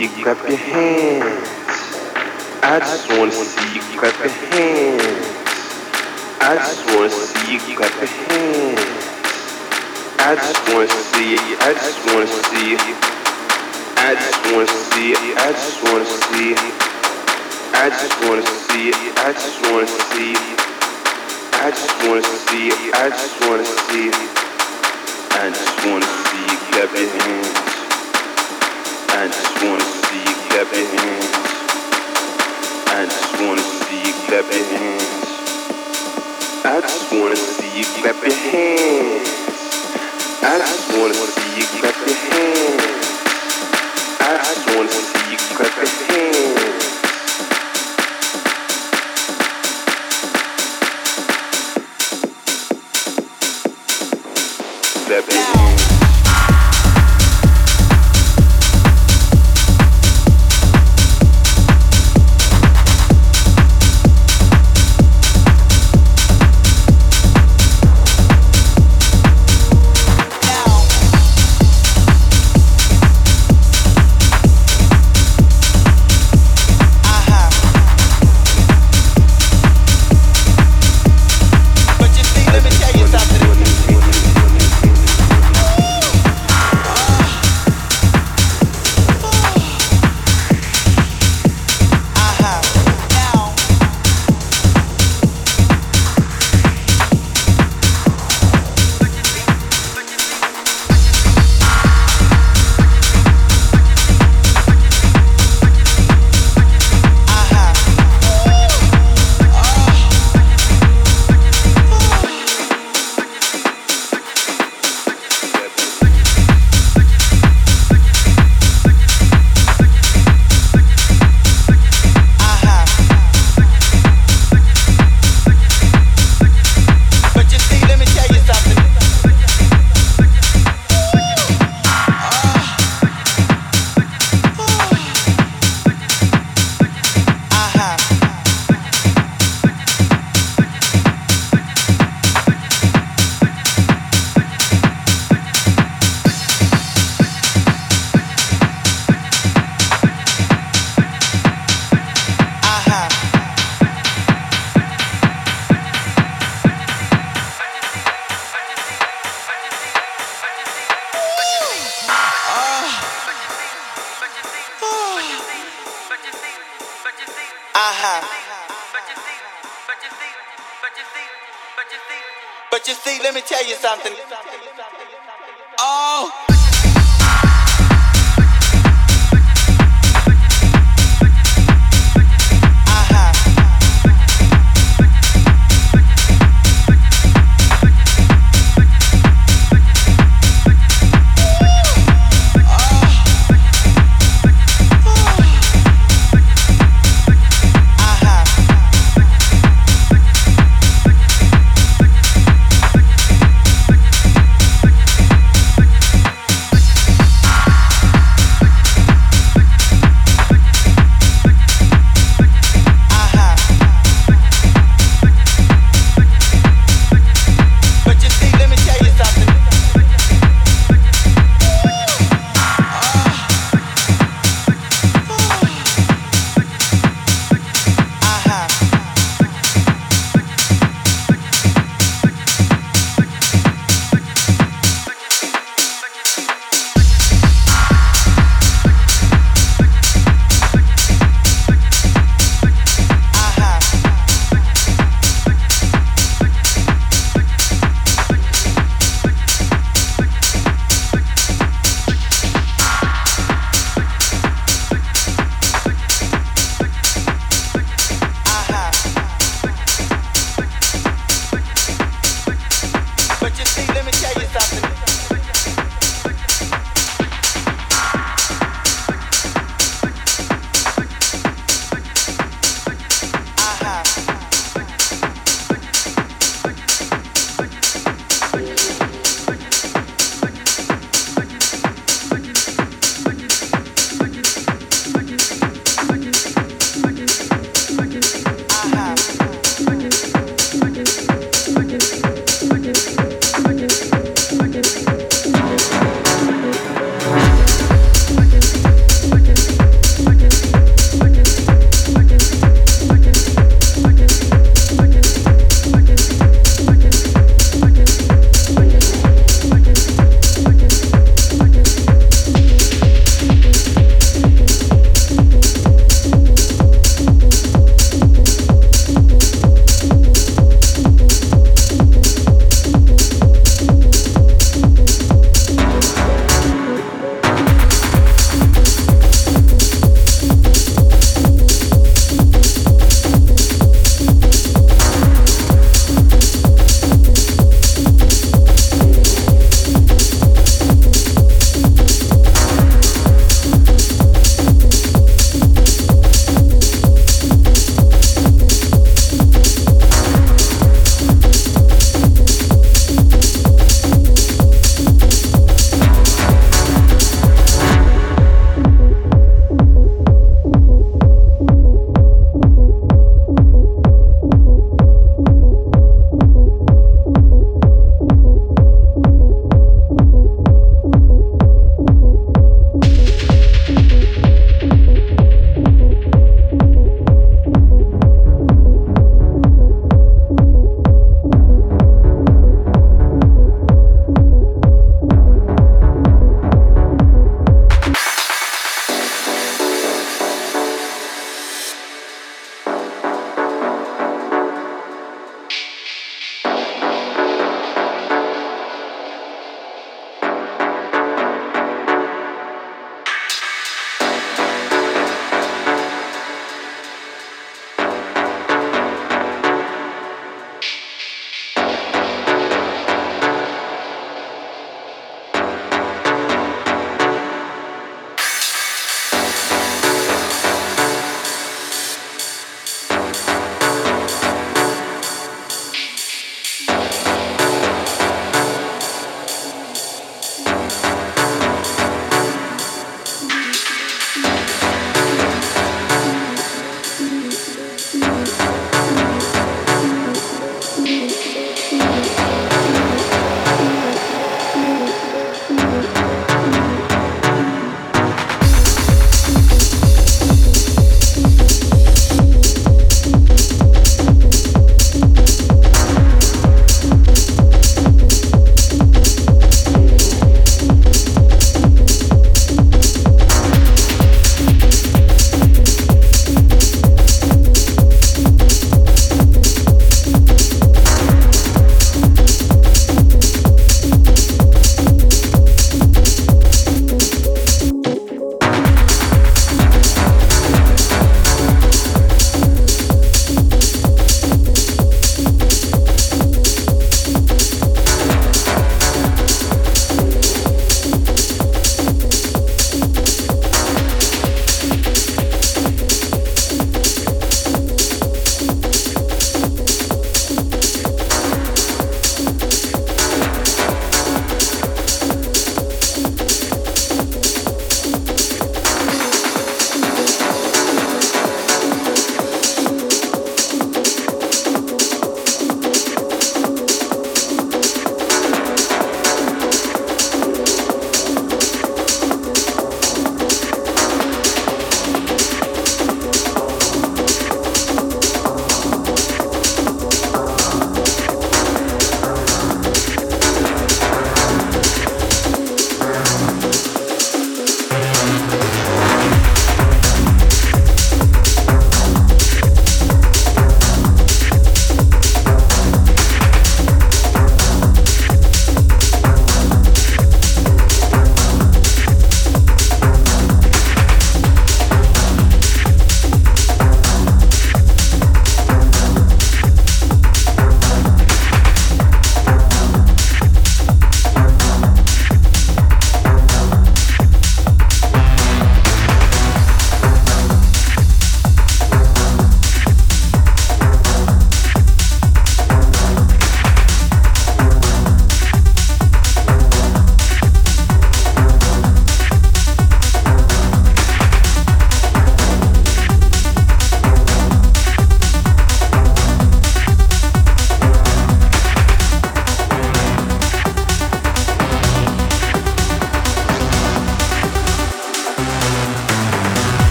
you clap your hands. I just wanna see you clap your hands. I just wanna see you clap your hands. I just wanna see it. I just wanna see it. I just wanna see it. I just wanna see it. I just wanna see it. I just wanna see it. I just wanna see it. I just wanna see it. I just wanna see you clap your hands. I just wanna see you clap your hands. But you see, let me tell you something. Oh.